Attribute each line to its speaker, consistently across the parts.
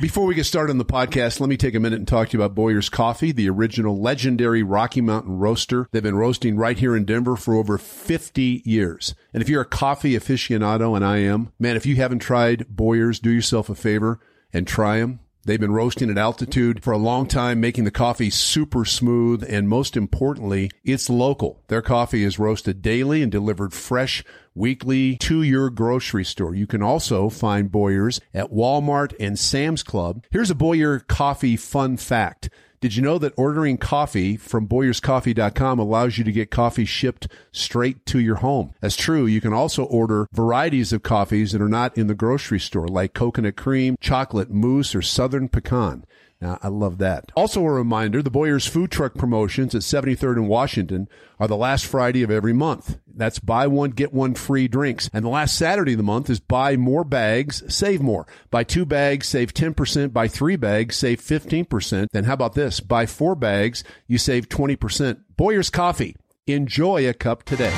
Speaker 1: Before we get started on the podcast, let me take a minute and talk to you about Boyer's Coffee, the original legendary Rocky Mountain roaster. They've been roasting right here in Denver for over 50 years. And if you're a coffee aficionado, and I am, man, if you haven't tried Boyer's, do yourself a favor and try them. They've been roasting at altitude for a long time, making the coffee super smooth. And most importantly, it's local. Their coffee is roasted daily and delivered fresh weekly to your grocery store. You can also find Boyer's at Walmart and Sam's Club. Here's a Boyer coffee fun fact. Did you know that ordering coffee from BoyersCoffee.com allows you to get coffee shipped straight to your home? That's true. You can also order varieties of coffees that are not in the grocery store, like coconut cream, chocolate mousse, or southern pecan. Now, I love that. Also, a reminder the Boyer's food truck promotions at 73rd and Washington are the last Friday of every month. That's buy one, get one free drinks. And the last Saturday of the month is buy more bags, save more. Buy two bags, save 10%. Buy three bags, save 15%. Then how about this? Buy four bags, you save 20%. Boyer's Coffee. Enjoy a cup today.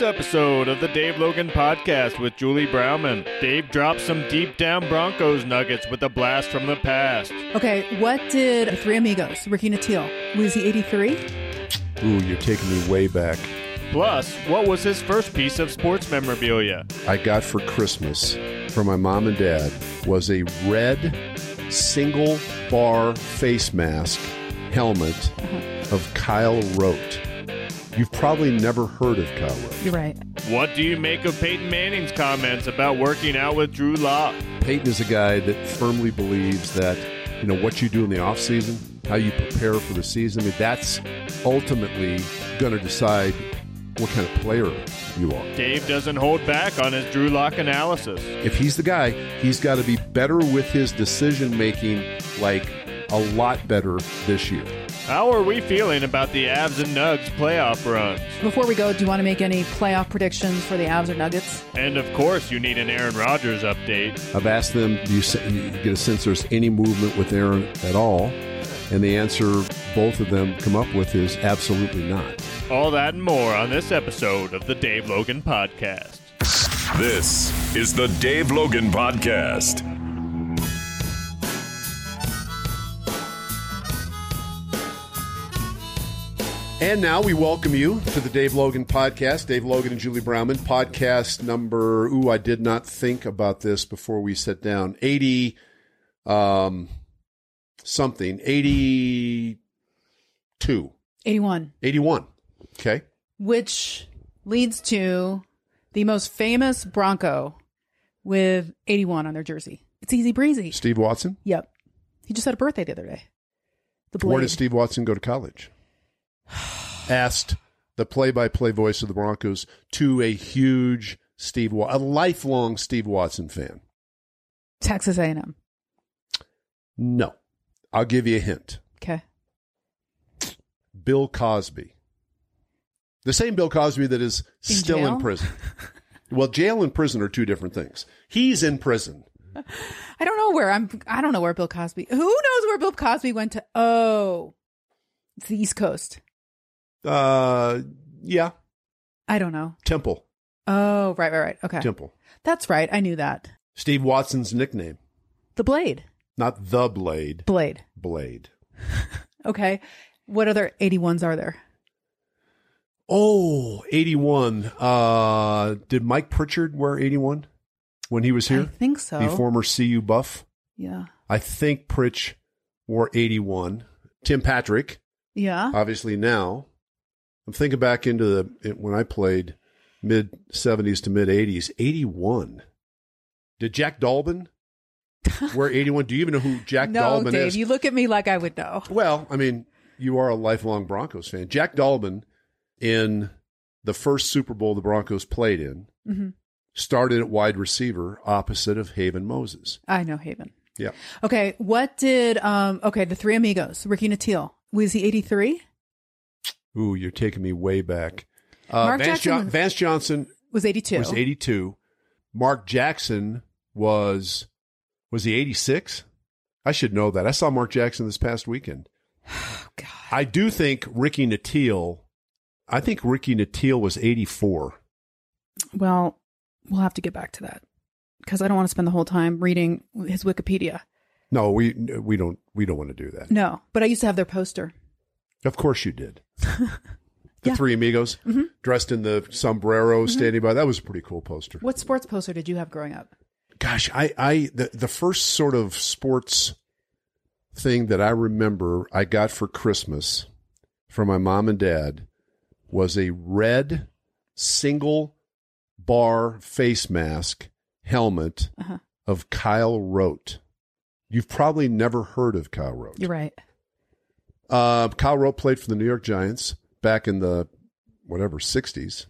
Speaker 2: On this episode of the Dave Logan Podcast with Julie Browman, Dave drops some deep down Broncos nuggets with a blast from the past.
Speaker 3: Okay, what did Three Amigos, Ricky Nattiel, was he 83?
Speaker 1: Ooh, you're taking me way back.
Speaker 2: Plus, what was his first piece of sports memorabilia?
Speaker 1: I got for Christmas from my mom and dad was a red single bar face mask helmet uh-huh. of Kyle Rote. You've probably never heard of Kyle Rote.
Speaker 3: You're right.
Speaker 2: What do you make of Peyton Manning's comments about working out with Drew Lock?
Speaker 1: Peyton is a guy that firmly believes that you know what you do in the off season, how you prepare for the season. I mean, that's ultimately going to decide what kind of player you are.
Speaker 2: Dave doesn't hold back on his Drew Lock analysis.
Speaker 1: If he's the guy, he's got to be better with his decision making, like a lot better this year.
Speaker 2: How are we feeling about the Avs and Nugs playoff runs?
Speaker 3: Before we go, do you want to make any playoff predictions for the Avs or Nuggets?
Speaker 2: And of course, you need an Aaron Rodgers update.
Speaker 1: I've asked them, do you, you get a sense there's any movement with Aaron at all? And the answer both of them come up with is absolutely not.
Speaker 2: All that and more on this episode of the Dave Logan Podcast.
Speaker 4: This is the Dave Logan Podcast.
Speaker 1: And now we welcome you to the Dave Logan podcast. Dave Logan and Julie Browman, podcast number. Ooh, I did not think about this before we sat down. 80, um, something. 82.
Speaker 3: 81.
Speaker 1: 81. Okay.
Speaker 3: Which leads to the most famous Bronco with 81 on their jersey. It's easy breezy.
Speaker 1: Steve Watson.
Speaker 3: Yep. He just had a birthday the other day. The
Speaker 1: Where did Steve Watson go to college? Asked the play-by-play voice of the Broncos to a huge Steve, a lifelong Steve Watson fan.
Speaker 3: Texas A&M.
Speaker 1: No, I'll give you a hint.
Speaker 3: Okay.
Speaker 1: Bill Cosby, the same Bill Cosby that is
Speaker 3: In
Speaker 1: still
Speaker 3: jail?
Speaker 1: in prison. well, jail and prison are two different things. He's in prison.
Speaker 3: I don't know where I'm. I don't know where Bill Cosby. Who knows where Bill Cosby went to? Oh, it's the East Coast.
Speaker 1: Uh, yeah,
Speaker 3: I don't know.
Speaker 1: Temple,
Speaker 3: Oh, right, right, right. Okay,
Speaker 1: Temple.
Speaker 3: that's right. I knew that.
Speaker 1: Steve Watson's nickname,
Speaker 3: The Blade.
Speaker 1: not the Blade,
Speaker 3: Blade.
Speaker 1: Blade.
Speaker 3: Okay. What other 81s are there?
Speaker 1: Oh, 81. Uh, did Mike Pritchard wear 81 when he was here?
Speaker 3: I think so.
Speaker 1: The former CU buff.
Speaker 3: yeah.
Speaker 1: I think Pritch wore 81. Tim Patrick,
Speaker 3: Yeah.
Speaker 1: obviously now. I'm thinking back into the when I played mid 70s to mid 80s. 81. Did Jack Dolbin wear 81? Do you even know who Jack
Speaker 3: no,
Speaker 1: Dolbin
Speaker 3: Dave,
Speaker 1: is?
Speaker 3: you look at me like I would know.
Speaker 1: Well, I mean, you are a lifelong Broncos fan. Jack Dolbin, in the first Super Bowl the Broncos played in,
Speaker 3: Mhm.
Speaker 1: started at wide receiver opposite of Haven Moses.
Speaker 3: I know Haven.
Speaker 1: Yeah.
Speaker 3: Okay. What did, um, okay, the three amigos, Ricky Nattiel, was he 83?
Speaker 1: Ooh, you're taking me way back. Uh,
Speaker 3: Mark
Speaker 1: Vance,
Speaker 3: Jackson
Speaker 1: Jo- Vance Johnson
Speaker 3: Was 82.
Speaker 1: was 82. Mark Jackson was was he 86? I should know that. I saw Mark Jackson this past weekend.
Speaker 3: Oh, God.
Speaker 1: I do think Ricky Nattiel. I think Ricky Nattiel was 84.
Speaker 3: Well, we'll have to get back to that. because I don't want to spend the whole time reading his Wikipedia.
Speaker 1: No, we we don't we don't want to do that.
Speaker 3: No, but I used to have their poster.
Speaker 1: Of course you did. The
Speaker 3: Yeah.
Speaker 1: three amigos dressed in the sombrero, standing by. That was a pretty cool poster.
Speaker 3: What sports poster did you have growing up?
Speaker 1: Gosh, I, I the, the first sort of sports thing that I remember I got for Christmas from my mom and dad was a red single bar face mask helmet
Speaker 3: Uh-huh.
Speaker 1: of Kyle Rote. You've probably never heard of Kyle Rote.
Speaker 3: You're right.
Speaker 1: Uh, Kyle Rote played for the New York Giants back in the whatever 60s.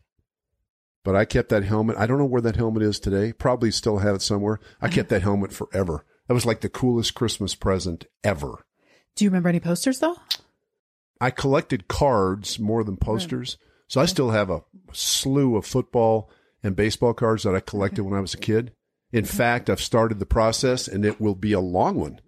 Speaker 1: But I kept that helmet. I don't know where that helmet is today. Probably still have it somewhere. I kept that helmet forever. That was like the coolest Christmas present ever.
Speaker 3: Do you remember any posters though?
Speaker 1: I collected cards more than posters. So I still have a slew of football and baseball cards that I collected when I was a kid. In fact, I've started the process and it will be a long one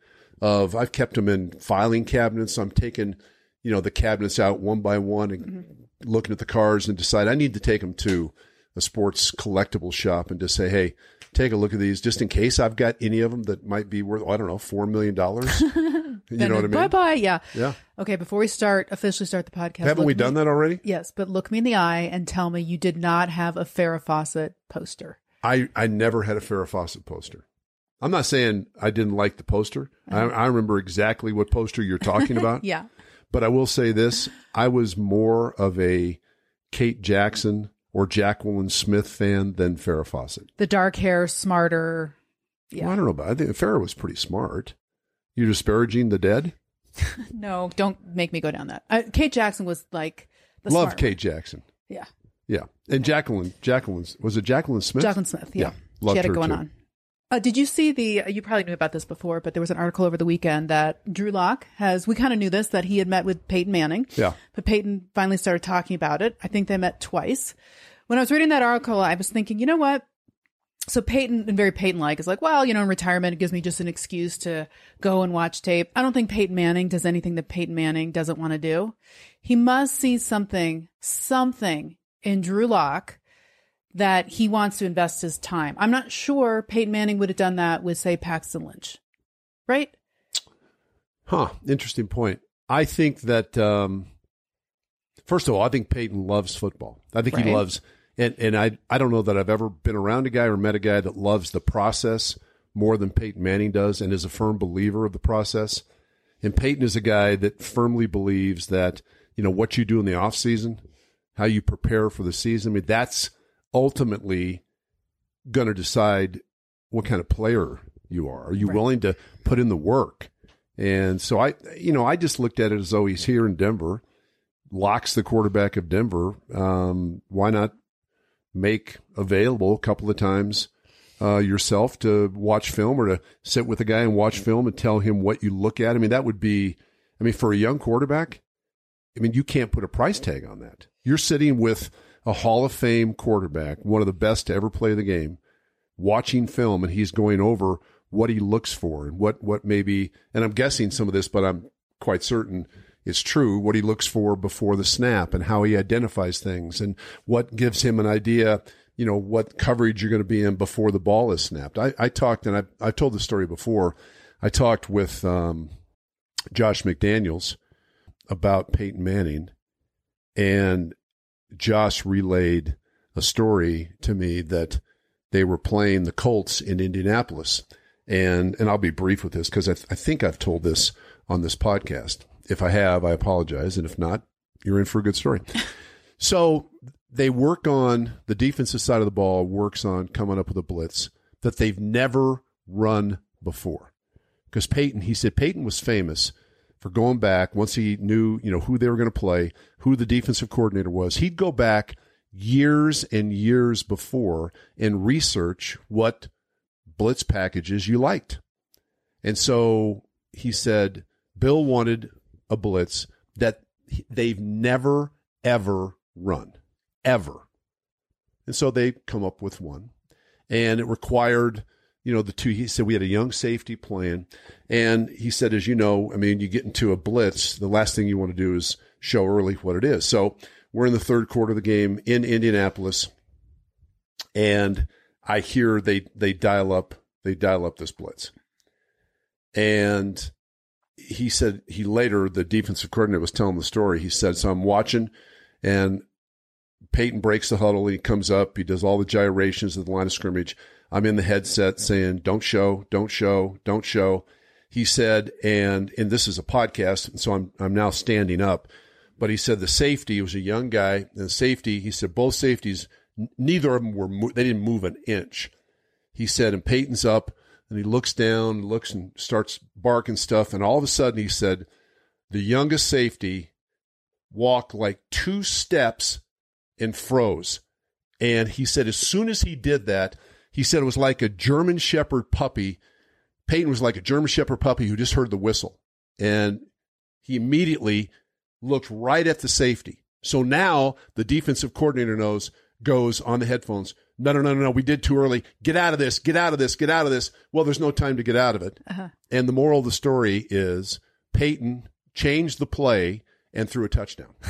Speaker 1: of I've kept them in filing cabinets. I'm taking, you know, the cabinets out one by one and mm-hmm. looking at the cars and decide I need to take them to a sports collectible shop and just say, Hey, take a look at these just in case I've got any of them that might be worth, I don't know, $4 million. you know what I mean?
Speaker 3: Bye bye. Yeah.
Speaker 1: Yeah.
Speaker 3: Okay. Before we start officially start the podcast,
Speaker 1: Haven't we
Speaker 3: me-
Speaker 1: done that already?
Speaker 3: Yes, but look me in the eye and tell me you did not have a Farrah Fawcett poster.
Speaker 1: I, I never had a Farrah Fawcett poster. I'm not saying I didn't like the poster. I, I remember exactly what poster you're talking about.
Speaker 3: Yeah.
Speaker 1: But I will say this I was more of a Kate Jackson or Jacqueline Smith fan than Farrah Fawcett.
Speaker 3: The dark hair, smarter. Yeah.
Speaker 1: Well, I don't know about I think Farrah was pretty smart. You're disparaging the dead?
Speaker 3: No, don't make me go down that. Uh, Kate Jackson was like the
Speaker 1: Love
Speaker 3: smart
Speaker 1: Kate Jackson.
Speaker 3: Yeah.
Speaker 1: Yeah. And Jacqueline, Jacqueline's, was it Jacqueline Smith?
Speaker 3: Jacqueline Smith. Yeah.
Speaker 1: Yeah, loved
Speaker 3: she had it going
Speaker 1: too.
Speaker 3: on. Uh, did you see the? You probably knew about this before, but there was an article over the weekend that Drew Lock has. We kind of knew this that he had met with Peyton Manning.
Speaker 1: Yeah.
Speaker 3: But Peyton finally started talking about it. I think they met twice. When I was reading that article, I was thinking, you know what? So Peyton, and very Peyton like, is like, well, you know, in retirement, it gives me just an excuse to go and watch tape. I don't think Peyton Manning does anything that Peyton Manning doesn't want to do. He must see something, something in Drew Lock that he wants to invest his time. I'm not sure Peyton Manning would have done that with, say, Paxton Lynch, right?
Speaker 1: Huh. Interesting point. I think that um, first of all, I think Peyton loves football. I think he loves and and I I don't know that I've ever been around a guy or met a guy that loves the process more than Peyton Manning does and is a firm believer of the process. And Peyton is a guy that firmly believes that, you know, what you do in the off season, how you prepare for the season, I mean, that's ultimately going to decide what kind of player you are. Are you
Speaker 3: Right.
Speaker 1: willing to put in the work? And so I, you know, I just looked at it as though he's here in Denver, Lock's the quarterback of Denver. Um, why not make available a couple of times uh, yourself to watch film or to sit with a guy and watch film and tell him what you look at? I mean, that would be, I mean, for a young quarterback, I mean, you can't put a price tag on that. You're sitting with a Hall of Fame quarterback, one of the best to ever play the game, watching film, and he's going over what he looks for and what what maybe. And I'm guessing some of this, but I'm quite certain it's true. What he looks for before the snap and how he identifies things and what gives him an idea. You know what coverage you're going to be in before the ball is snapped. I, I talked, and I I told the story before. I talked with um, Josh McDaniels about Peyton Manning, and Josh relayed a story to me that they were playing the Colts in Indianapolis, and and I'll be brief with this because I, th- I think I've told this on this podcast. If I have, I apologize, and if not, you're in for a good story. so they work on the defensive side of the ball, works on coming up with a blitz that they've never run before. Because Peyton, he said Peyton was famous for going back once he knew, you know, who they were going to play, who the defensive coordinator was. He'd go back years and years before and research what blitz packages you liked. And so he said Bill wanted a blitz that they've never ever run ever. And so they come up with one and it required you know the two he said we had a young safety plan and he said as you know i mean you get into a blitz the last thing you want to do is show early what it is so we're in the third quarter of the game in indianapolis and I hear they they dial up they dial up this blitz. And he said he later the defensive coordinator was telling the story. He said, "So I'm watching, and Peyton breaks the huddle. He comes up. He does all the gyrations at the line of scrimmage. I'm in the headset saying, "Don't show, don't show, don't show." He said, and and this is a podcast, and so I'm I'm now standing up. But he said the safety was a young guy, and safety. He said both safeties, neither of them were they didn't move an inch. He said, and Peyton's up, and he looks down, looks and starts barking stuff, and all of a sudden he said, the youngest safety walked like two steps and froze. And he said, as soon as he did that, he said it was like a German Shepherd puppy. Peyton was like a German Shepherd puppy who just heard the whistle. And he immediately looked right at the safety. So now the defensive coordinator knows, goes on the headphones, no, no, no, no, no, we did too early. Get out of this, get out of this, get out of this. Well, there's no time to get out of it.
Speaker 3: Uh-huh.
Speaker 1: And the moral of the story is Peyton changed the play and threw a touchdown.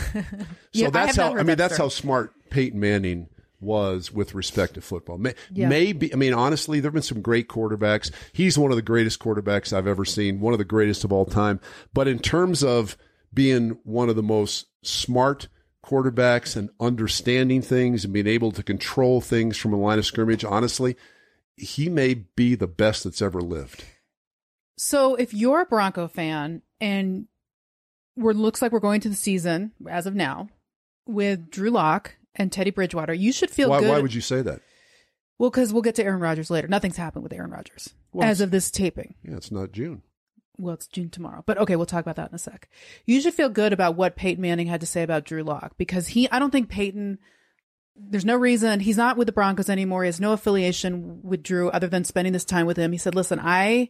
Speaker 1: So
Speaker 3: Yeah, I
Speaker 1: that's
Speaker 3: not
Speaker 1: how, I mean,
Speaker 3: that
Speaker 1: that's
Speaker 3: story.
Speaker 1: how smart Peyton Manning was with respect to football. May,
Speaker 3: Yeah.
Speaker 1: Maybe, I mean, honestly, there have been some great quarterbacks. He's one of the greatest quarterbacks I've ever seen, one of the greatest of all time. But in terms of being one of the most smart quarterbacks and understanding things and being able to control things from a line of scrimmage, honestly, he may be the best that's ever lived.
Speaker 3: So if you're a Bronco fan and we're looks like we're going to the season as of now with Drew Lock and Teddy Bridgewater, you should feel
Speaker 1: Why,
Speaker 3: good.
Speaker 1: why would you say that?
Speaker 3: Well, because we'll get to Aaron Rodgers later. Nothing's happened with Aaron Rodgers
Speaker 1: Well,
Speaker 3: as of this taping.
Speaker 1: Yeah, it's not June.
Speaker 3: Well, it's June tomorrow, but okay, we'll talk about that in a sec. You should feel good about what Peyton Manning had to say about Drew Lock because he, I don't think Peyton, there's no reason, he's not with the Broncos anymore. He has no affiliation with Drew other than spending this time with him. He said, listen, I,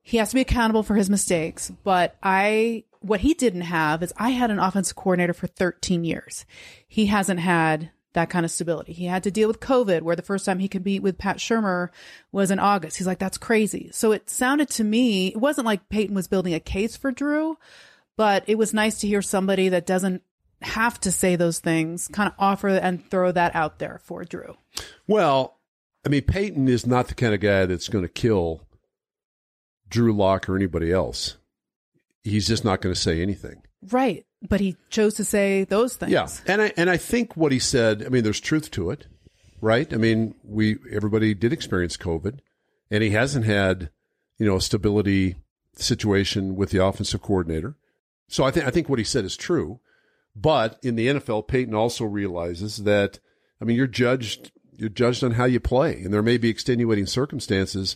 Speaker 3: he has to be accountable for his mistakes, but I, what he didn't have is I had an offensive coordinator for 13 years. He hasn't had that kind of stability. He had to deal with COVID, where the first time he could meet with Pat Shurmur was in August. He's like, that's crazy. So it sounded to me, it wasn't like Peyton was building a case for Drew, but it was nice to hear somebody that doesn't have to say those things kind of offer and throw that out there for Drew.
Speaker 1: Well, I mean, Peyton is not the kind of guy that's going to kill Drew Lock or anybody else. He's just not going to say anything.
Speaker 3: Right. But he chose to say those things.
Speaker 1: Yeah, and I and I think what he said. I mean, there's truth to it, right? I mean, we everybody did experience COVID, and he hasn't had you know a stability situation with the offensive coordinator. So I think I think what he said is true. But in the NFL, Peyton also realizes that I mean, you're judged you're judged on how you play, and there may be extenuating circumstances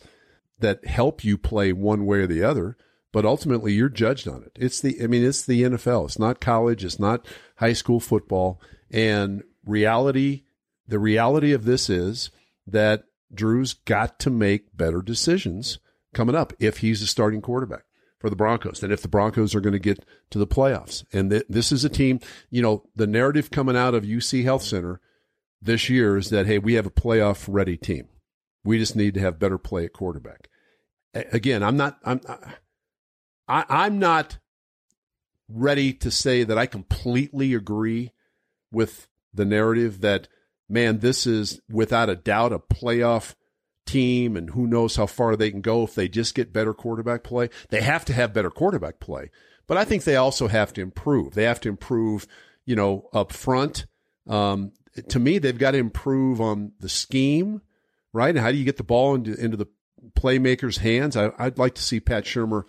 Speaker 1: that help you play one way or the other but ultimately you're judged on it. It's the, I mean, it's the NFL. It's not college. It's not high school football. And reality, the reality of this is that Drew's got to make better decisions coming up if he's the starting quarterback for the Broncos and if the Broncos are going to get to the playoffs. And th- this is a team, you know, the narrative coming out of UC Health Center this year is that, hey, we have a playoff ready team. We just need to have better play at quarterback. A- Again, I'm not, I'm, I, I'm not ready to say that I completely agree with the narrative that, man, this is without a doubt a playoff team and who knows how far they can go if they just get better quarterback play. They have to have better quarterback play, but I think they also have to improve. They have to improve, you know, up front. Um, to me, they've got to improve on the scheme, right? And how do you get the ball into, into the playmakers' hands? I, I'd like to see Pat Shurmur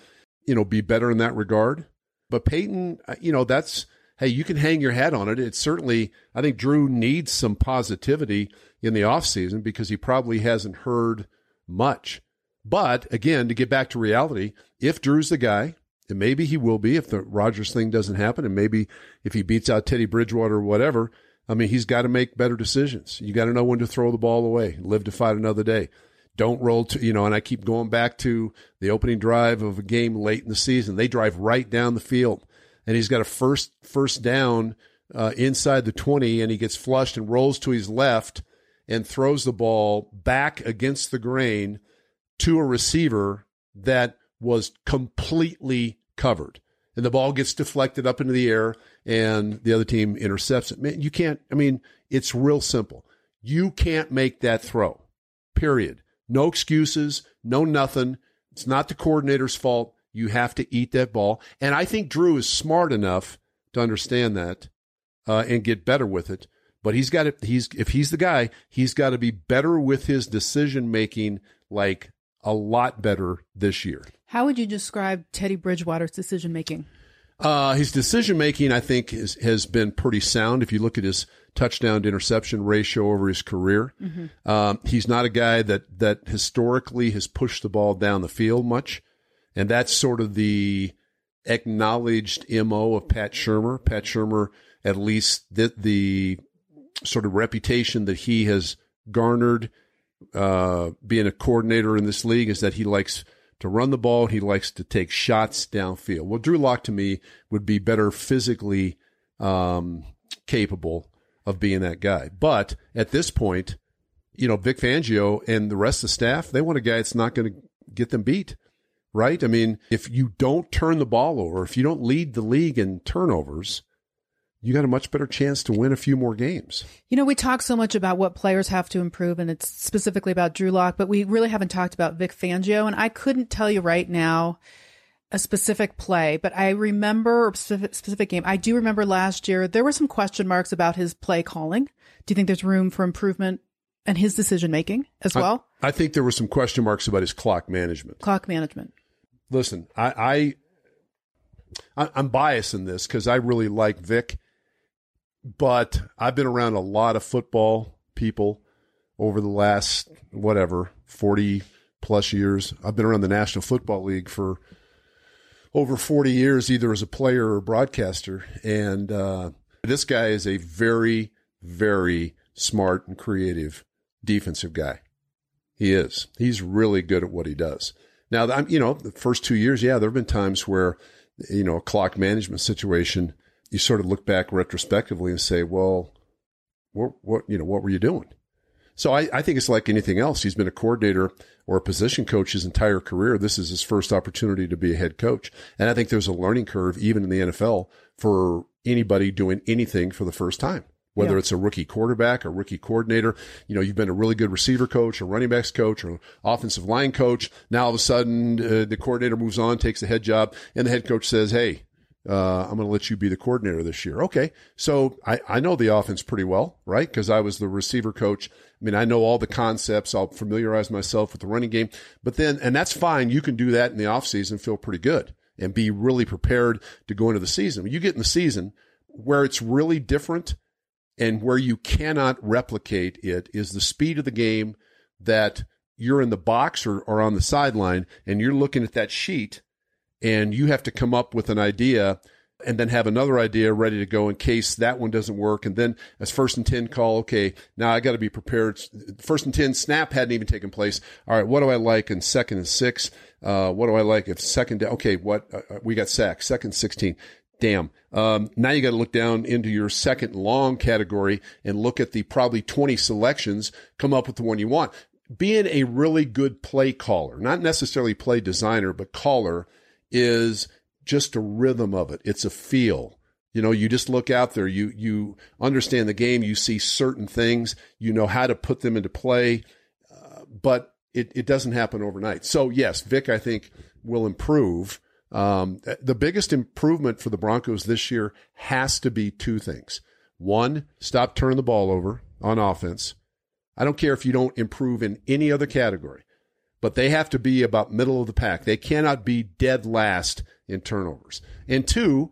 Speaker 1: you know, be better in that regard. But Peyton, uh, you know, that's hey, you can hang your hat on it. It's certainly I think Drew needs some positivity in the offseason because he probably hasn't heard much. But again, to get back to reality, if Drew's the guy, and maybe he will be if the Rodgers thing doesn't happen, and maybe if he beats out Teddy Bridgewater or whatever, I mean, he's got to make better decisions. You got to know when to throw the ball away, live to fight another day don't roll to you know and i keep going back to the opening drive of a game late in the season. They drive right down the field and he's got a first first down uh, inside the 20 and he gets flushed and rolls to his left and throws the ball back against the grain to a receiver that was completely covered. And the ball gets deflected up into the air and the other team intercepts it. Man, you can't i mean it's real simple. You can't make that throw Period. No excuses, no nothing. It's not the coordinator's fault. You have to eat that ball. And I think Drew is smart enough to understand that uh, and get better with it. But he's got to, he's, if he's the guy, he's got to be better with his decision making, like a lot better this year.
Speaker 3: How would you describe Teddy Bridgewater's decision making?
Speaker 1: Uh, his decision making, I think, is, has been pretty sound. If you look at his touchdown to interception ratio over his career, mm-hmm. um, he's not a guy that that historically has pushed the ball down the field much, and that's sort of the acknowledged mo of Pat Shurmur. Pat Shurmur, at least the, the sort of reputation that he has garnered uh, being a coordinator in this league is that he likes to run the ball. He likes to take shots downfield. Well, Drew Lock to me would be better physically um, capable of being that guy. But at this point, you know, Vic Fangio and the rest of the staff, they want a guy that's not going to get them beat, right? I mean, if you don't turn the ball over, if you don't lead the league in turnovers, you got a much better chance to win a few more games.
Speaker 3: You know, we talk so much about what players have to improve, and it's specifically about Drew Lock, but we really haven't talked about Vic Fangio. And I couldn't tell you right now a specific play, but I remember a specific, specific game. I do remember last year there were some question marks about his play calling. Do you think there's room for improvement and his decision making as well?
Speaker 1: I, I, think there were some question marks about his clock management.
Speaker 3: Clock management.
Speaker 1: Listen, I, I I'm biased in this because I really like Vic but I've been around a lot of football people over the last whatever 40 plus years. I've been around the National Football League for over 40 years, either as a player or broadcaster. And uh, this guy is a very, very smart and creative defensive guy. He is. He's really good at what he does. Now, I'm, you know, the first two years, yeah, there have been times where, you know, a clock management situation – you sort of look back retrospectively and say, well, what, what, you know, what were you doing? So I, I think it's like anything else. He's been a coordinator or a position coach his entire career. This is his first opportunity to be a head coach. And I think there's a learning curve, even in the NFL, for anybody doing anything for the first time. Whether yeah. it's a rookie quarterback, or rookie coordinator, you know, you've been a really good receiver coach, a running backs coach, or offensive line coach. Now all of a sudden, uh, the coordinator moves on, takes the head job, and the head coach says, "Hey, uh, I'm going to let you be the coordinator this year. Okay. So I, I know the offense pretty well, right? Because I was the receiver coach. I mean, I know all the concepts. I'll familiarize myself with the running game. But then, and that's fine. You can do that in the offseason, feel pretty good and be really prepared to go into the season. When you get in the season where it's really different and where you cannot replicate it is the speed of the game that you're in the box or, or on the sideline and you're looking at that sheet and you have to come up with an idea and then have another idea ready to go in case that one doesn't work. And then as first and 10 call, okay, now I got to be prepared. First and 10 snap hadn't even taken place. All right. What do I like in second and six? Uh, what do I like if second, okay, what, uh, uh we got sacked, second 16. Damn. Um, now you got to look down into your second long category and look at the probably 20 selections, come up with the one you want. Being a really good play caller, not necessarily play designer, but caller is just a rhythm of it. It's a feel. You know, you just look out there, you you understand the game, you see certain things, you know how to put them into play, uh, but it, it doesn't happen overnight. So yes, Vic, I think will improve. Um, the biggest improvement for the Broncos this year has to be two things. One, stop turning the ball over on offense. I don't care if you don't improve in any other category but they have to be about middle of the pack. They cannot be dead last in turnovers. And two,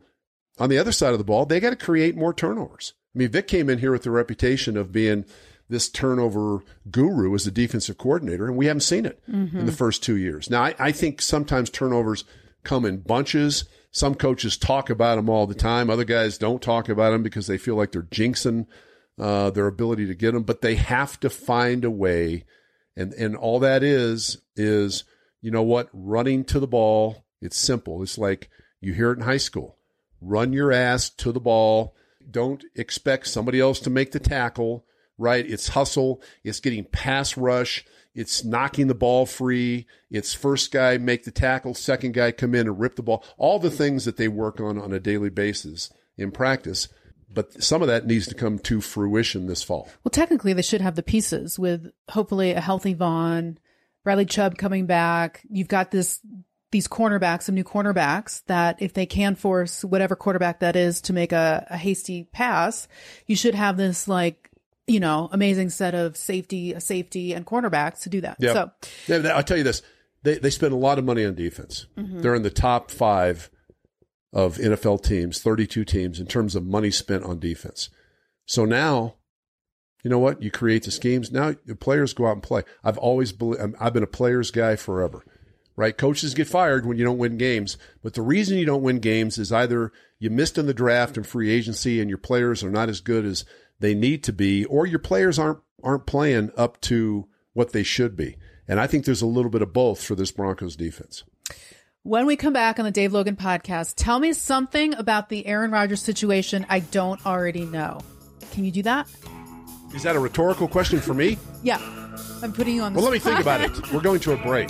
Speaker 1: on the other side of the ball, they got to create more turnovers. I mean, Vic came in here with the reputation of being this turnover guru as a defensive coordinator, and we haven't seen it mm-hmm. in the first two years. Now, I, I, think sometimes turnovers come in bunches. Some coaches talk about them all the time. Other guys don't talk about them because they feel like they're jinxing uh, their ability to get them, but they have to find a way and and all that is is you know what? Running to the ball it's simple. It's like you hear it in high school. Run your ass to the ball. Don't expect somebody else to make the tackle right? It's hustle. It's getting pass rush. It's knocking the ball free. It's first guy make the tackle second guy come in and rip the ball. All the things that they work on on a daily basis in practice but some of that needs to come to fruition this fall.
Speaker 3: Well, technically, they should have the pieces with hopefully a healthy Von, Bradley Chubb coming back. You've got this these cornerbacks, some new cornerbacks that if they can force whatever quarterback that is to make a, a hasty pass, you should have this like you know amazing set of safety, a safety and cornerbacks to do that.
Speaker 1: Yeah.
Speaker 3: So
Speaker 1: Yeah, I'll tell you this: they they spend a lot of money on defense. Mm-hmm. They're in the top five of NFL teams, thirty-two teams in terms of money spent on defense. So now, you know what? You create the schemes. Now the players go out and play. I've always believed. I've been a players guy forever. Right? Coaches get fired when you don't win games, but the reason you don't win games is either you missed in the draft and free agency, and your players are not as good as they need to be, or your players aren't aren't playing up to what they should be. And I think there's a little bit of both for this Broncos defense.
Speaker 3: When we come back on the Dave Logan podcast, tell me something about the Aaron Rodgers situation I don't already know. Can you do that?
Speaker 1: Is that a rhetorical question for me?
Speaker 3: Yeah. I'm putting you on the
Speaker 1: Well, let me think about it. We're going to a break.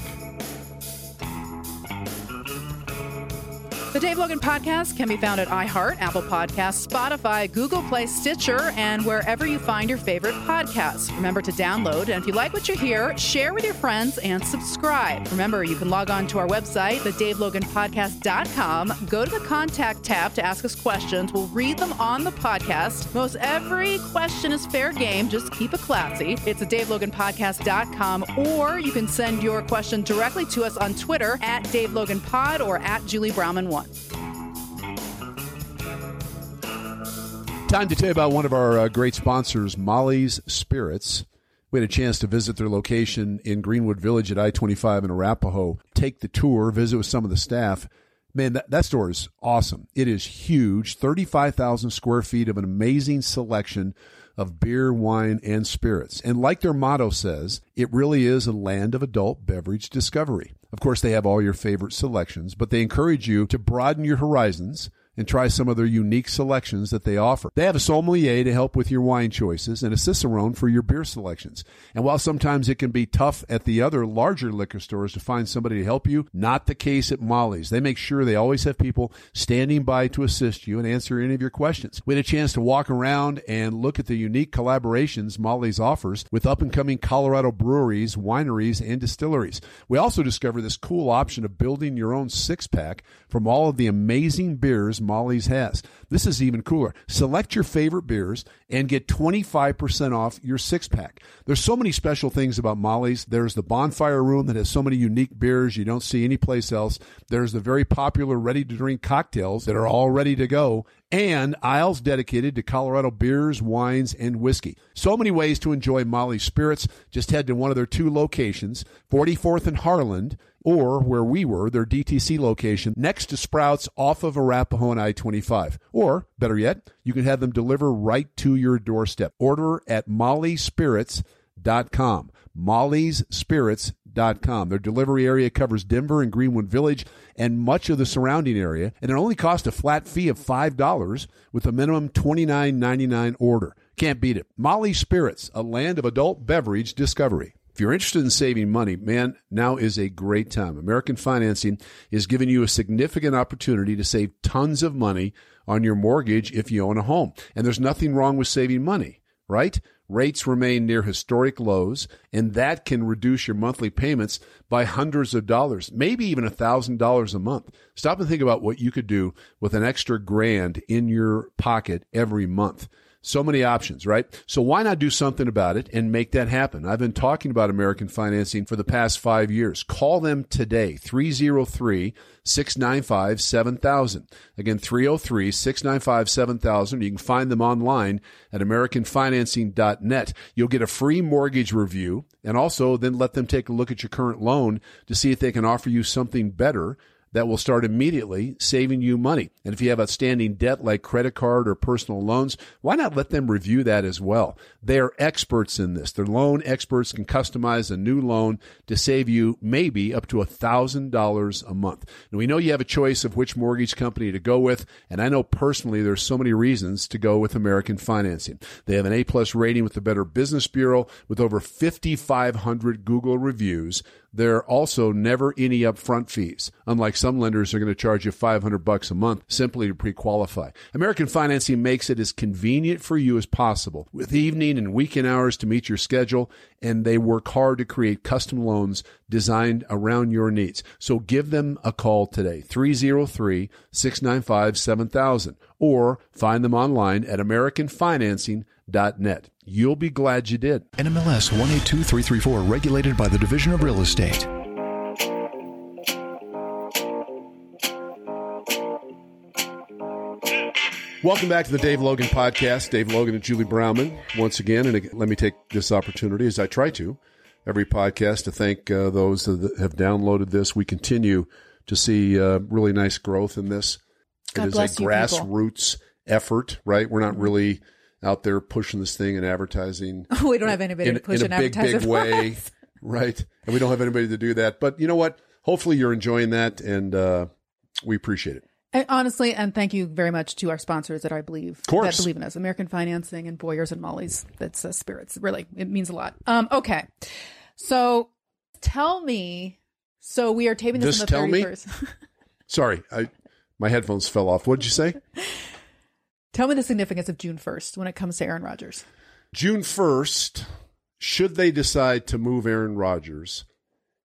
Speaker 3: The Dave Logan Podcast can be found at iHeart, Apple Podcasts, Spotify, Google Play, Stitcher, and wherever you find your favorite podcasts. Remember to download, and if you like what you hear, share with your friends and subscribe. Remember, you can log on to our website, thedaveloganpodcast.com. Go to the contact tab to ask us questions. We'll read them on the podcast. Most every question is fair game. Just keep it classy. It's at daveloganpodcast.com, or you can send your question directly to us on Twitter at DaveLoganPod or at Julie Browman1.
Speaker 1: Time to tell you about one of our uh, great sponsors, Molly's Spirits. We had a chance to visit their location in Greenwood Village at I 25 in Arapahoe, take the tour, visit with some of the staff. Man, that, that store is awesome. It is huge 35,000 square feet of an amazing selection of beer, wine, and spirits. And like their motto says, it really is a land of adult beverage discovery. Of course, they have all your favorite selections, but they encourage you to broaden your horizons and try some of their unique selections that they offer. They have a sommelier to help with your wine choices and a cicerone for your beer selections. And while sometimes it can be tough at the other larger liquor stores to find somebody to help you, not the case at Molly's. They make sure they always have people standing by to assist you and answer any of your questions. We had a chance to walk around and look at the unique collaborations Molly's offers with up and coming Colorado breweries, wineries, and distilleries. We also discovered this cool option of building your own six pack from all of the amazing beers Molly's has. This is even cooler. Select your favorite beers and get 25% off your six pack. There's so many special things about Molly's. There's the bonfire room that has so many unique beers you don't see anyplace else. There's the very popular ready to drink cocktails that are all ready to go and aisles dedicated to Colorado beers, wines, and whiskey. So many ways to enjoy Molly's spirits. Just head to one of their two locations, 44th and Harlan, or where we were, their DTC location next to Sprouts off of Arapahoe and I 25. Or, better yet, you can have them deliver right to your doorstep. Order at mollyspirits.com. mollyspirits.com. Their delivery area covers Denver and Greenwood Village and much of the surrounding area, and it only costs a flat fee of $5 with a minimum $29.99 order. Can't beat it. Molly Spirits, a land of adult beverage discovery. If you're interested in saving money, man, now is a great time. American Financing is giving you a significant opportunity to save tons of money on your mortgage if you own a home. And there's nothing wrong with saving money, right? Rates remain near historic lows, and that can reduce your monthly payments by hundreds of dollars, maybe even a thousand dollars a month. Stop and think about what you could do with an extra grand in your pocket every month. So many options, right? So why not do something about it and make that happen? I've been talking about American financing for the past five years. Call them today, 303 695 7000. Again, 303 695 7000. You can find them online at AmericanFinancing.net. You'll get a free mortgage review and also then let them take a look at your current loan to see if they can offer you something better that will start immediately saving you money. And if you have outstanding debt like credit card or personal loans, why not let them review that as well? They are experts in this. Their loan experts can customize a new loan to save you maybe up to $1,000 a month. And we know you have a choice of which mortgage company to go with. And I know personally there's so many reasons to go with American Financing. They have an A plus rating with the Better Business Bureau with over 5,500 Google reviews. There are also never any upfront fees. Unlike some lenders are going to charge you 500 bucks a month simply to pre-qualify. American Financing makes it as convenient for you as possible with evening and weekend hours to meet your schedule and they work hard to create custom loans designed around your needs. So give them a call today, 303-695-7000 or find them online at americanfinancing.net. You'll be glad you did.
Speaker 5: NMLS 182334, regulated by the Division of Real Estate.
Speaker 1: Welcome back to the Dave Logan podcast. Dave Logan and Julie Browman once again, and let me take this opportunity as I try to every podcast to thank uh, those that have downloaded this. We continue to see uh, really nice growth in this.
Speaker 3: God
Speaker 1: it is a
Speaker 3: bless you, people.
Speaker 1: grassroots effort, right? We're not really out there pushing this thing and advertising
Speaker 3: we don't have anybody
Speaker 1: in,
Speaker 3: to push
Speaker 1: in a
Speaker 3: an
Speaker 1: big, big way, right? And we don't have anybody to do that. But you know what? Hopefully, you're enjoying that, and uh, we appreciate it.
Speaker 3: And honestly, and thank you very much to our sponsors that I believe that believe in us, American Financing and Boyers and Molly's. That's uh, spirits. Really, it means a lot. Um, okay, so tell me. So we are taping this
Speaker 1: This
Speaker 3: on the
Speaker 1: tell me?
Speaker 3: thirty first.
Speaker 1: Sorry, I my headphones fell off. What did you say?
Speaker 3: Tell me the significance of June first when it comes to Aaron Rodgers.
Speaker 1: June 1st, should they decide to move Aaron Rodgers,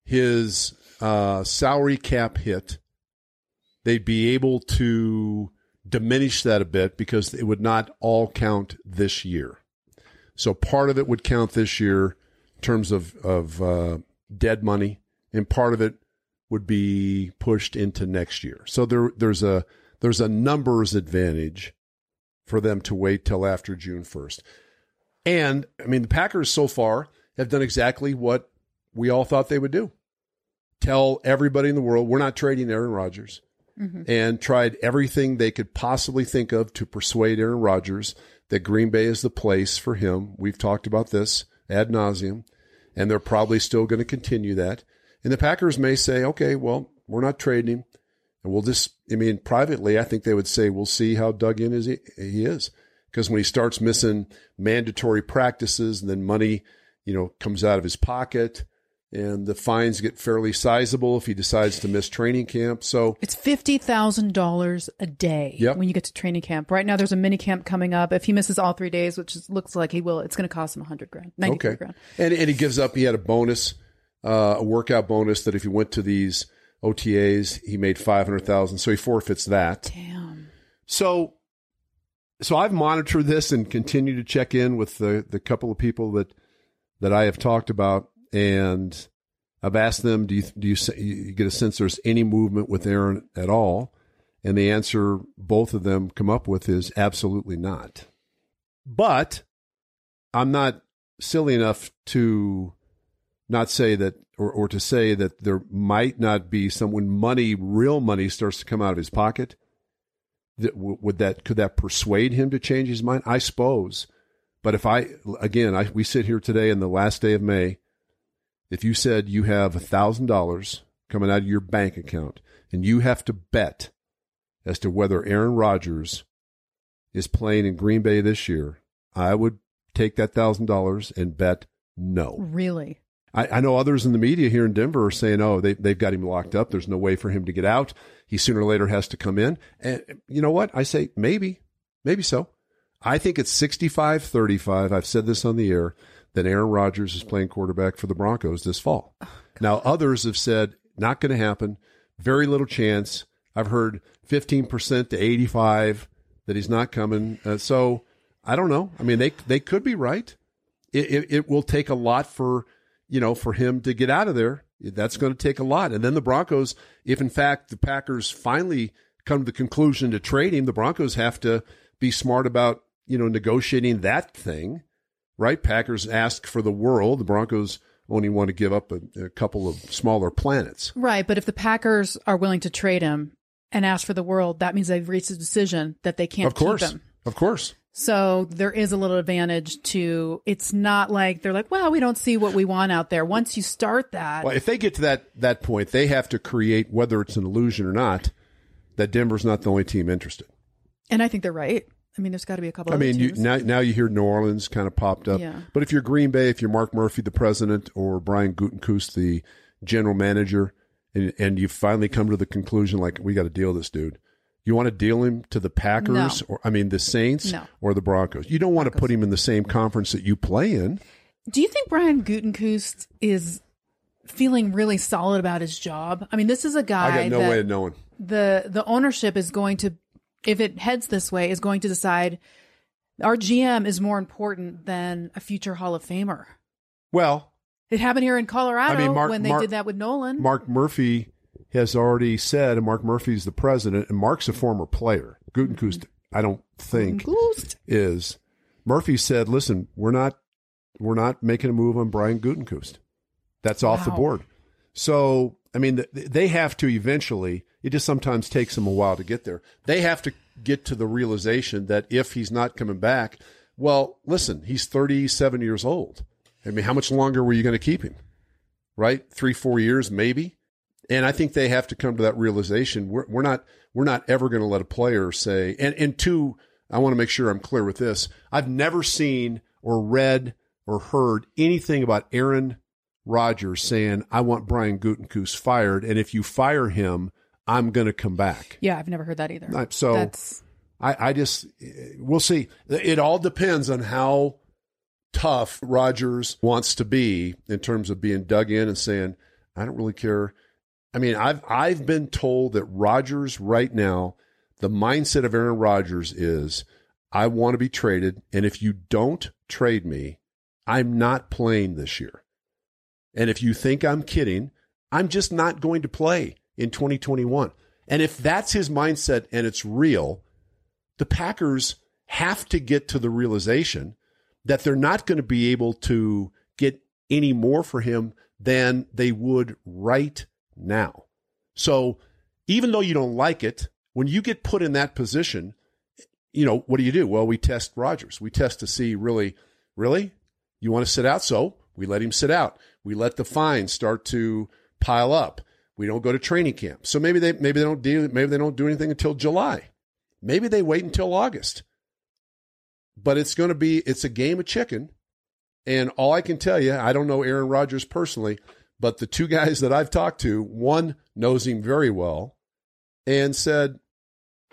Speaker 1: his uh, salary cap hit, they'd be able to diminish that a bit because it would not all count this year. So part of it would count this year in terms of, of uh, dead money, and part of it would be pushed into next year. So there, there's a there's a numbers advantage for them to wait till after June 1st. And I mean, the Packers so far have done exactly what we all thought they would do tell everybody in the world we're not trading Aaron Rodgers mm-hmm. and tried everything they could possibly think of to persuade Aaron Rodgers that Green Bay is the place for him. We've talked about this ad nauseum, and they're probably still going to continue that. And the Packers may say, okay, well, we're not trading him. And we'll just, I mean, privately, I think they would say, we'll see how dug in is he, he is. Because when he starts missing mandatory practices and then money, you know, comes out of his pocket and the fines get fairly sizable if he decides to miss training camp. So,
Speaker 3: It's fifty thousand dollars a day
Speaker 1: Yep.
Speaker 3: when you get to training camp. Right now, there's a mini camp coming up. If he misses all three days, which is, looks like he will, it's going to cost him a hundred grand, ninety
Speaker 1: okay.
Speaker 3: grand.
Speaker 1: And, and he gives up, he had a bonus, uh, a workout bonus that if he went to these OTAs, he made 500,000. So he forfeits that.
Speaker 3: Damn.
Speaker 1: So, so I've monitored this and continue to check in with the the couple of people that that I have talked about, and I've asked them, do you do you, you get a sense there's any movement with Aaron at all? And the answer both of them come up with is absolutely not. But I'm not silly enough to not say that or, or to say that there might not be some when money real money starts to come out of his pocket that would that could that persuade him to change his mind? I suppose. But if i again I, we sit here today in the last day of may. If you said you have a thousand dollars coming out of your bank account and you have to bet as to whether aaron rodgers is playing in green bay this year i would take that thousand dollars and bet no.
Speaker 3: Really?
Speaker 1: I, I know others in the media here in Denver are saying, oh, they, they've got him locked up. There's no way for him to get out. He sooner or later has to come in. And you know what? I say, maybe, maybe so. I think it's 65 35. I've said this on the air that Aaron Rodgers is playing quarterback for the Broncos this fall. now, others have said, not going to happen. Very little chance. I've heard 15% to 85 that he's not coming. Uh, so I don't know. I mean, they, they could be right. It, it, it will take a lot for you know, for him to get out of there. That's going to take a lot. And then the Broncos, if in fact the Packers finally come to the conclusion to trade him, the Broncos have to be smart about, you know, negotiating that thing, right? Packers ask for the world. The Broncos only want to give up a, a couple of smaller planets.
Speaker 3: Right. But if the Packers are willing to trade him and ask for the world, that means they've reached a decision that they can't
Speaker 1: of course.
Speaker 3: keep him.
Speaker 1: Of course.
Speaker 3: So there is a little advantage to it's not like they're like, well, we don't see what we want out there. Once you start that,
Speaker 1: Well, if they get to that that point, they have to create whether it's an illusion or not that Denver's not the only team interested.
Speaker 3: and I think they're right. I mean, there's got to be a couple.
Speaker 1: I mean, you, now now you hear New Orleans kind of popped up.
Speaker 3: Yeah.
Speaker 1: But if you're Green Bay, if you're Mark Murphy, the president, or Brian Gutekunst, the general manager, and, and you finally come to the conclusion like we got to deal this dude. You want to deal him to the Packers,
Speaker 3: No.
Speaker 1: or I mean the Saints,
Speaker 3: No.
Speaker 1: or the Broncos. You don't want to put him in the same conference that you play in.
Speaker 3: Do you think Brian Gutekunst is feeling really solid about his job? I mean, this is a guy
Speaker 1: I got no
Speaker 3: that
Speaker 1: way of knowing.
Speaker 3: the the ownership is going to, if it heads this way, is going to decide our GM is more important than a future Hall of Famer.
Speaker 1: Well,
Speaker 3: It happened here in Colorado
Speaker 1: I mean, Mark-
Speaker 3: when they
Speaker 1: Mark-
Speaker 3: did that with Nolan.
Speaker 1: Mark Murphy has already said, and Mark Murphy's the president, and Mark's a former player. Gutekunst, I don't think
Speaker 3: Gutekunst.
Speaker 1: is. Murphy said, "Listen, we're not, we're not making a move on Brian Gutekunst. That's off the board." So, I mean, they have to eventually. It just sometimes takes them a while to get there. They have to get to the realization that if he's not coming back, well, listen, he's 37 years old. I mean, how much longer were you going to keep him? Right, three, four years, maybe. And I think they have to come to that realization. We're, we're not we're not ever going to let a player say. And and two, I want to make sure I'm clear with this. I've never seen or read or heard anything about Aaron Rodgers saying, "I want Brian Gutekunst fired, and if you fire him, I'm going to come back."
Speaker 3: Yeah, I've never heard that either.
Speaker 1: So
Speaker 3: That's
Speaker 1: I, I just we'll see. It all depends on how tough Rodgers wants to be in terms of being dug in and saying, I don't really care. I mean, I've I've been told that Rodgers right now, the mindset of Aaron Rodgers is I want to be traded, and if you don't trade me, I'm not playing this year. And if you think I'm kidding, I'm just not going to play in 2021. And if that's his mindset and it's real, the Packers have to get to the realization that they're not going to be able to get any more for him than they would right now. So even though you don't like it, when you get put in that position, you know, what do you do? Well, we test Rodgers. We test to see really, really, you want to sit out? So we let him sit out. We let the fines start to pile up. We don't go to training camp. So maybe they maybe they don't deal maybe they don't do anything until July. Maybe they wait until August. But it's going to be it's a game of chicken. And all I can tell you, I don't know Aaron Rodgers personally, but the two guys that I've talked to, one knows him very well and said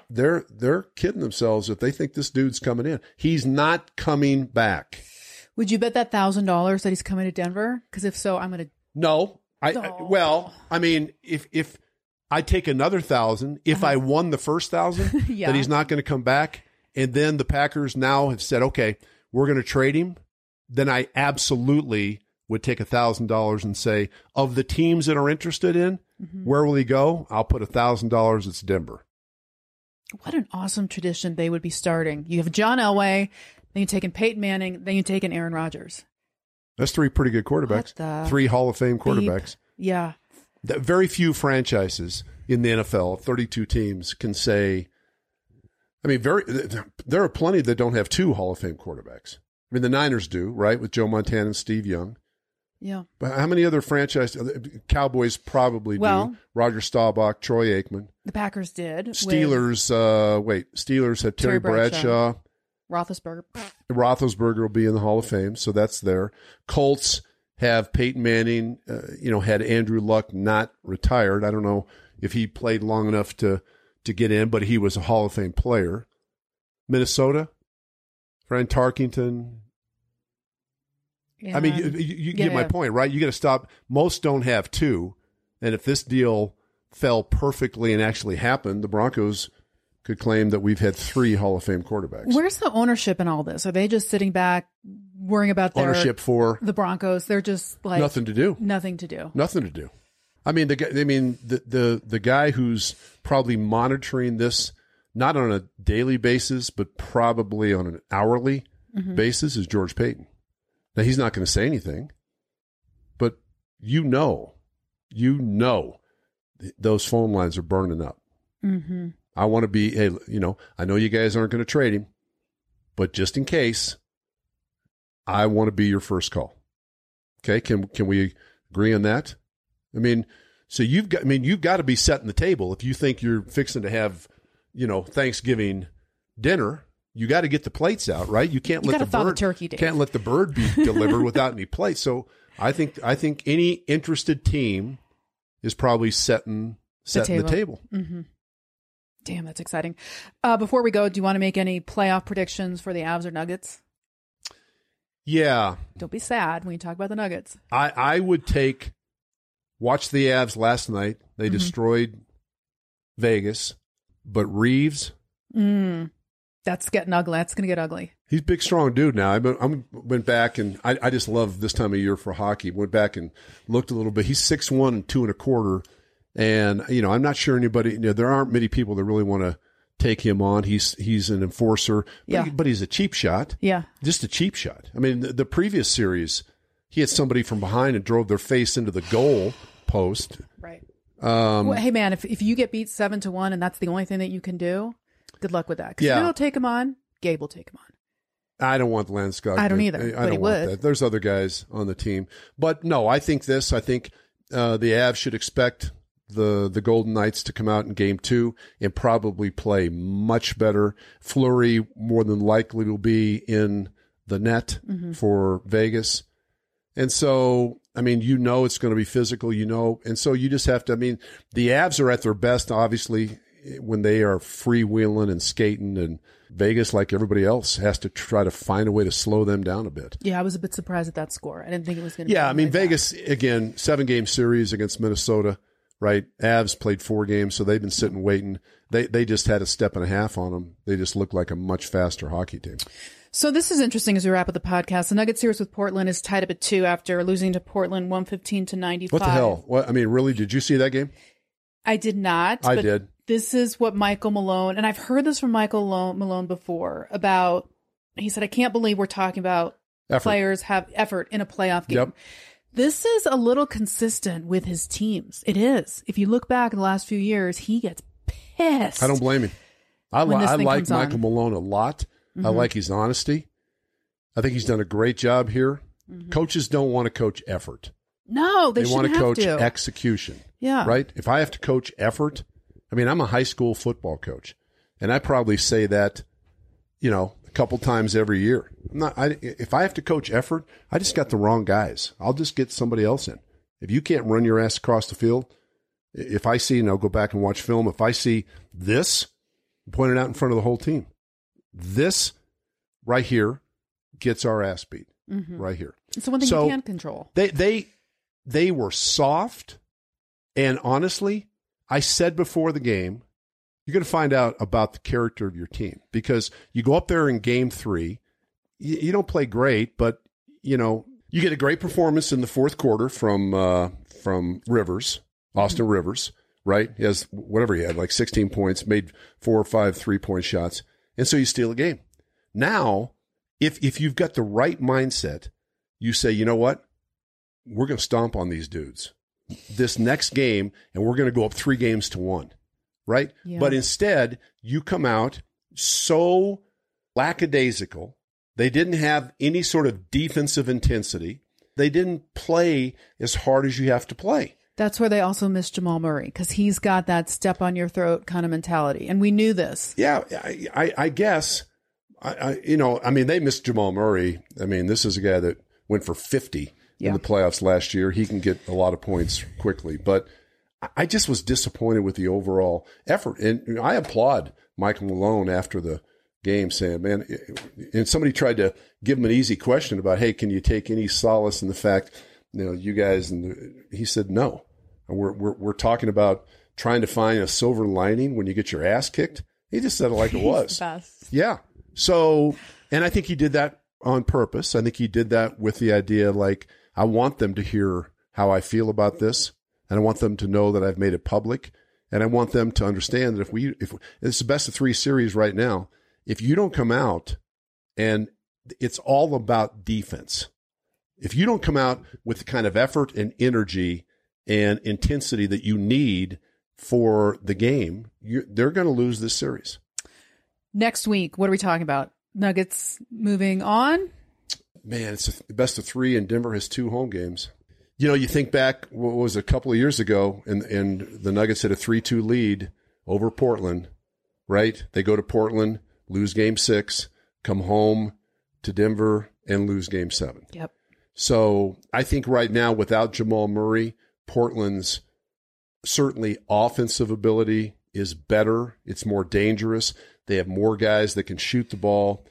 Speaker 1: they're they're kidding themselves if they think this dude's coming in. He's not coming back.
Speaker 3: Would you bet that thousand dollars that he's coming to Denver? Because if so, I'm gonna.
Speaker 1: No, I, I well, I mean, if if I take another thousand, if I won the first thousand,
Speaker 3: Uh-huh. Yeah.
Speaker 1: that he's not going to come back, and then the Packers now have said, okay, we're going to trade him, then I absolutely would take a thousand dollars and say, of the teams that are interested in,
Speaker 3: Mm-hmm.
Speaker 1: where will he go? I'll put a thousand dollars. It's Denver.
Speaker 3: What an awesome tradition they would be starting. You have John Elway, then you take in Peyton Manning, then you take in Aaron Rodgers.
Speaker 1: That's three pretty good quarterbacks. Three Hall of Fame
Speaker 3: beep?
Speaker 1: quarterbacks.
Speaker 3: Yeah.
Speaker 1: that very few franchises in the NFL, 32 teams, can say. I mean, very there are plenty that don't have two Hall of Fame quarterbacks. I mean, the Niners do, right, with Joe Montana and Steve Young.
Speaker 3: Yeah.
Speaker 1: But how many other franchise? Cowboys probably
Speaker 3: Well-
Speaker 1: do. Roger Staubach, Troy Aikman,
Speaker 3: The Packers did.
Speaker 1: Steelers. Uh, wait, Steelers had Terry,
Speaker 3: Terry Bradshaw.
Speaker 1: Bradshaw.
Speaker 3: Roethlisberger.
Speaker 1: Roethlisberger will be in the Hall of Fame, so that's there. Colts have Peyton Manning. Uh, you know, had Andrew Luck not retired. I don't know if he played long enough to to get in, but he was a Hall of Fame player. Minnesota, Fran Tarkenton. I mean, you, you, you
Speaker 3: Yeah,
Speaker 1: get my
Speaker 3: yeah.
Speaker 1: point, right? You got to stop. Most don't have two, and if this deal fell perfectly and actually happened, the Broncos could claim that we've had three Hall of Fame quarterbacks.
Speaker 3: Where's the ownership in all this? Are they just sitting back, worrying about their
Speaker 1: Ownership for
Speaker 3: the Broncos? They're just like
Speaker 1: nothing to do.
Speaker 3: nothing to do.
Speaker 1: Nothing to do. I mean, the. I mean, the the the guy who's probably monitoring this not on a daily basis, but probably on an hourly mm-hmm. basis is George Paton. Now he's not going to say anything, but you know, you know, th- those phone lines are burning up.
Speaker 3: Mm-hmm.
Speaker 1: I want to be, hey, you know, I know you guys aren't going to trade him, but just in case, I want to be your first call. Okay, can can we agree on that? I mean, so you've got, I mean, you've got to be setting the table if you think you're fixing to have, you know, Thanksgiving dinner. You got to get the plates out, right? You can't
Speaker 3: You
Speaker 1: let the
Speaker 3: thaw the
Speaker 1: bird
Speaker 3: turkey, Dave.
Speaker 1: can't let the bird be delivered without any plates. So I think I think any interested team is probably setting setting the table.
Speaker 3: hmm Damn, that's exciting. Uh, before we go, do you want to make any playoff predictions for the Avs or Nuggets?
Speaker 1: Yeah,
Speaker 3: Don't be sad when you talk about the Nuggets.
Speaker 1: I I would take watch the Avs last night. They
Speaker 3: Mhm.
Speaker 1: destroyed Vegas, but Reaves,
Speaker 3: Mm, that's getting ugly. That's going to get ugly.
Speaker 1: he's a big strong dude now. I I went back and I, I just love this time of year for hockey. Went back and looked a little bit. He's six one and two and a quarter, and you know I'm not sure anybody. You know, there aren't many people that really want to take him on. He's he's an enforcer, but,
Speaker 3: Yeah.
Speaker 1: he- but he's a cheap shot.
Speaker 3: Yeah.
Speaker 1: just a cheap shot. I mean, the, the previous series, he hit somebody from behind and drove their face into the goal post.
Speaker 3: Right.
Speaker 1: Um,
Speaker 3: well, hey, man, if, if you get beat seven to one and that's the only thing that you can do, good luck with that. Because
Speaker 1: Yeah.
Speaker 3: you'll take him on. Gabe will take him on.
Speaker 1: I don't want Landeskog.
Speaker 3: I don't either,
Speaker 1: I
Speaker 3: but
Speaker 1: don't
Speaker 3: he
Speaker 1: want
Speaker 3: would.
Speaker 1: that. There's other guys on the team, but no, I think this. I think uh, the Avs should expect the the Golden Knights to come out in Game Two and probably play much better. Fleury more than likely will be in the net
Speaker 3: Mm-hmm.
Speaker 1: for Vegas, and so I mean, you know, it's going to be physical. You know, and so you just have to. I mean, the Avs are at their best, obviously, when they are freewheeling and skating and. Vegas, like everybody else, has to try to find a way to slow them down a bit.
Speaker 3: Yeah, I was a bit surprised at that score. I didn't think it was going to.
Speaker 1: Yeah, I mean Vegas again, seven game series against Minnesota, right? Avs played four games, so they've been sitting waiting. They they just had a step and a half on them. They just look like a much faster hockey team.
Speaker 3: So this is interesting as we wrap up the podcast. The Nuggets series with Portland is tied up at two after losing to Portland one fifteen to ninety five.
Speaker 1: What the hell? What I mean, really? Did you see that game?
Speaker 3: I did not.
Speaker 1: I did.
Speaker 3: This is what Michael Malone, and I've heard this from Michael Lo- Malone before about. He said, "I can't believe we're talking about
Speaker 1: Effort.
Speaker 3: players have effort in a playoff game."
Speaker 1: Yep.
Speaker 3: This is a little consistent with his teams. It is. If you look back in the last few years, he gets pissed.
Speaker 1: I don't blame him. I, li- I like
Speaker 3: comes on.
Speaker 1: Michael Malone a lot. I
Speaker 3: Mhm.
Speaker 1: like his honesty. I think he's done a great job here.
Speaker 3: Mm-hmm.
Speaker 1: Coaches don't want to coach effort.
Speaker 3: No, they,
Speaker 1: They, want to coach
Speaker 3: to.
Speaker 1: execution.
Speaker 3: yeah.
Speaker 1: right? If I have to coach effort, I mean, I'm a high school football coach, and I probably say that, you know, a couple times every year. I'm not, I, if I have to coach effort, I just got the wrong guys. I'll just get somebody else in. If you can't run your ass across the field, if I see, and I'll go back and watch film, if I see this, point it out in front of the whole team. This right here gets our ass beat.
Speaker 3: Mhm.
Speaker 1: Right here.
Speaker 3: It's the one thing
Speaker 1: So-
Speaker 3: you can control.
Speaker 1: They they they were soft, and honestly, I said before the game, you're going to find out about the character of your team because you go up there in game three, you, you don't play great, but you know you get a great performance in the fourth quarter from uh, from Rivers, Austin Rivers, right? He has whatever he had, like 16 points, made four or five three point shots, and so you steal a game. Now, if if you've got the right mindset, you say, you know what? we're going to stomp on these dudes this next game and we're going to go up three games to one right?
Speaker 3: Yeah.
Speaker 1: but instead you come out so lackadaisical. They didn't have any sort of defensive intensity. They didn't play as hard as you have to play.
Speaker 3: That's where they also miss Jamal Murray because he's got that step on your throat kind of mentality, and we knew this.
Speaker 1: yeah i, I, I guess I, I you know i mean they missed jamal murray. I mean this is a guy that went for 50
Speaker 3: Yeah.
Speaker 1: in the playoffs last year. He can get a lot of points quickly. But I- just was disappointed with the overall effort. And i applaud michael malone after the game saying man and somebody tried to give him an easy question about hey can you take any solace in the fact you know you guys and he said no. We're, we're, we're talking about trying to find a silver lining when you get your ass kicked. He just said it like it was. yeah. So, and I think he did that on purpose. I think he did that with the idea like, I want them to hear how I feel about this. And I want them to know that I've made it public. And I want them to understand that if we, if it's the best of three series right now, if you don't come out and it's all about defense, if you don't come out with the kind of effort and energy and intensity that you need for the game, they're going to lose this series.
Speaker 3: Next week, what are we talking about? Nuggets moving on.
Speaker 1: Man, it's the best of three, and Denver has two home games. You know, you think back, what was a couple of years ago, and and the Nuggets had a three-two lead over Portland, right? They go to Portland, lose Game Six, come home to Denver, and lose Game Seven.
Speaker 3: Yep.
Speaker 1: So I think right now, without Jamal Murray, Portland's certainly offensive ability is better. It's more dangerous. They have more guys that can shoot the ball.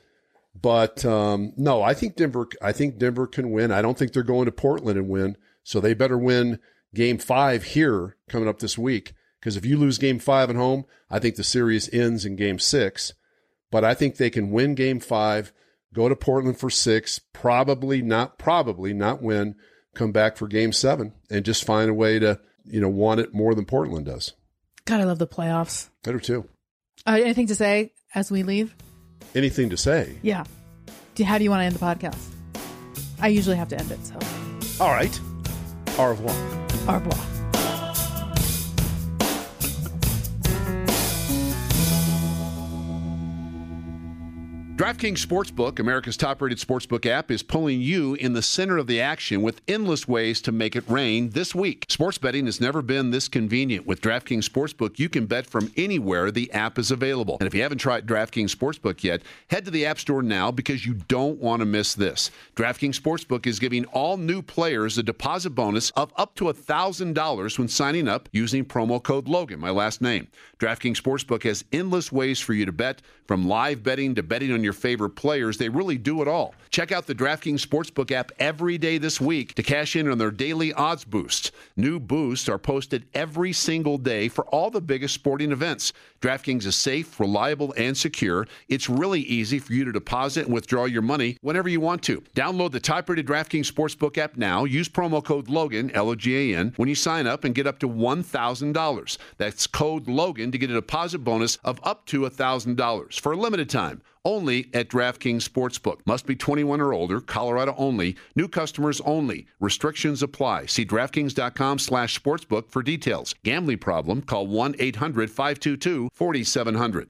Speaker 1: But um, no, I think Denver. I think Denver can win. I don't think they're going to Portland and win. So they better win Game Five here coming up this week. Because if you lose Game Five at home, I think the series ends in Game Six. But I think they can win Game Five, go to Portland for six, probably not, probably not win, come back for Game Seven, and just find a way to you know want it more than Portland does.
Speaker 3: God, I love the playoffs.
Speaker 1: I do too.
Speaker 3: Uh, anything to say as we leave?
Speaker 1: Anything to say?
Speaker 3: Yeah. Do, how do you want to end the podcast? I usually have to end it, so
Speaker 1: All right. Au revoir.
Speaker 3: au revoir.
Speaker 1: DraftKings Sportsbook, America's top rated sportsbook app, is pulling you in the center of the action with endless ways to make it rain this week. Sports betting has never been this convenient. With DraftKings Sportsbook, you can bet from anywhere the app is available. And if you haven't tried DraftKings Sportsbook yet, head to the App Store now because you don't want to miss this. DraftKings Sportsbook is giving all new players a deposit bonus of up to $1,000 when signing up using promo code Logan, my last name. DraftKings Sportsbook has endless ways for you to bet, from live betting to betting on your favorite players. They really do it all. Check out the DraftKings Sportsbook app every day this week to cash in on their daily odds boosts. New boosts are posted every single day for all the biggest sporting events. DraftKings is safe, reliable, and secure. It's really easy for you to deposit and withdraw your money whenever you want to. Download the top-rated DraftKings Sportsbook app now. Use promo code Logan, L-O-G-A-N, when you sign up and get up to $1,000. That's code Logan to get a deposit bonus of up to $1,000 for a limited time only at DraftKings Sportsbook. Must be 21 or older, Colorado only, new customers only. Restrictions apply. See DraftKings.com slash sportsbook for details. Gambling problem? Call 1-800-522-4700.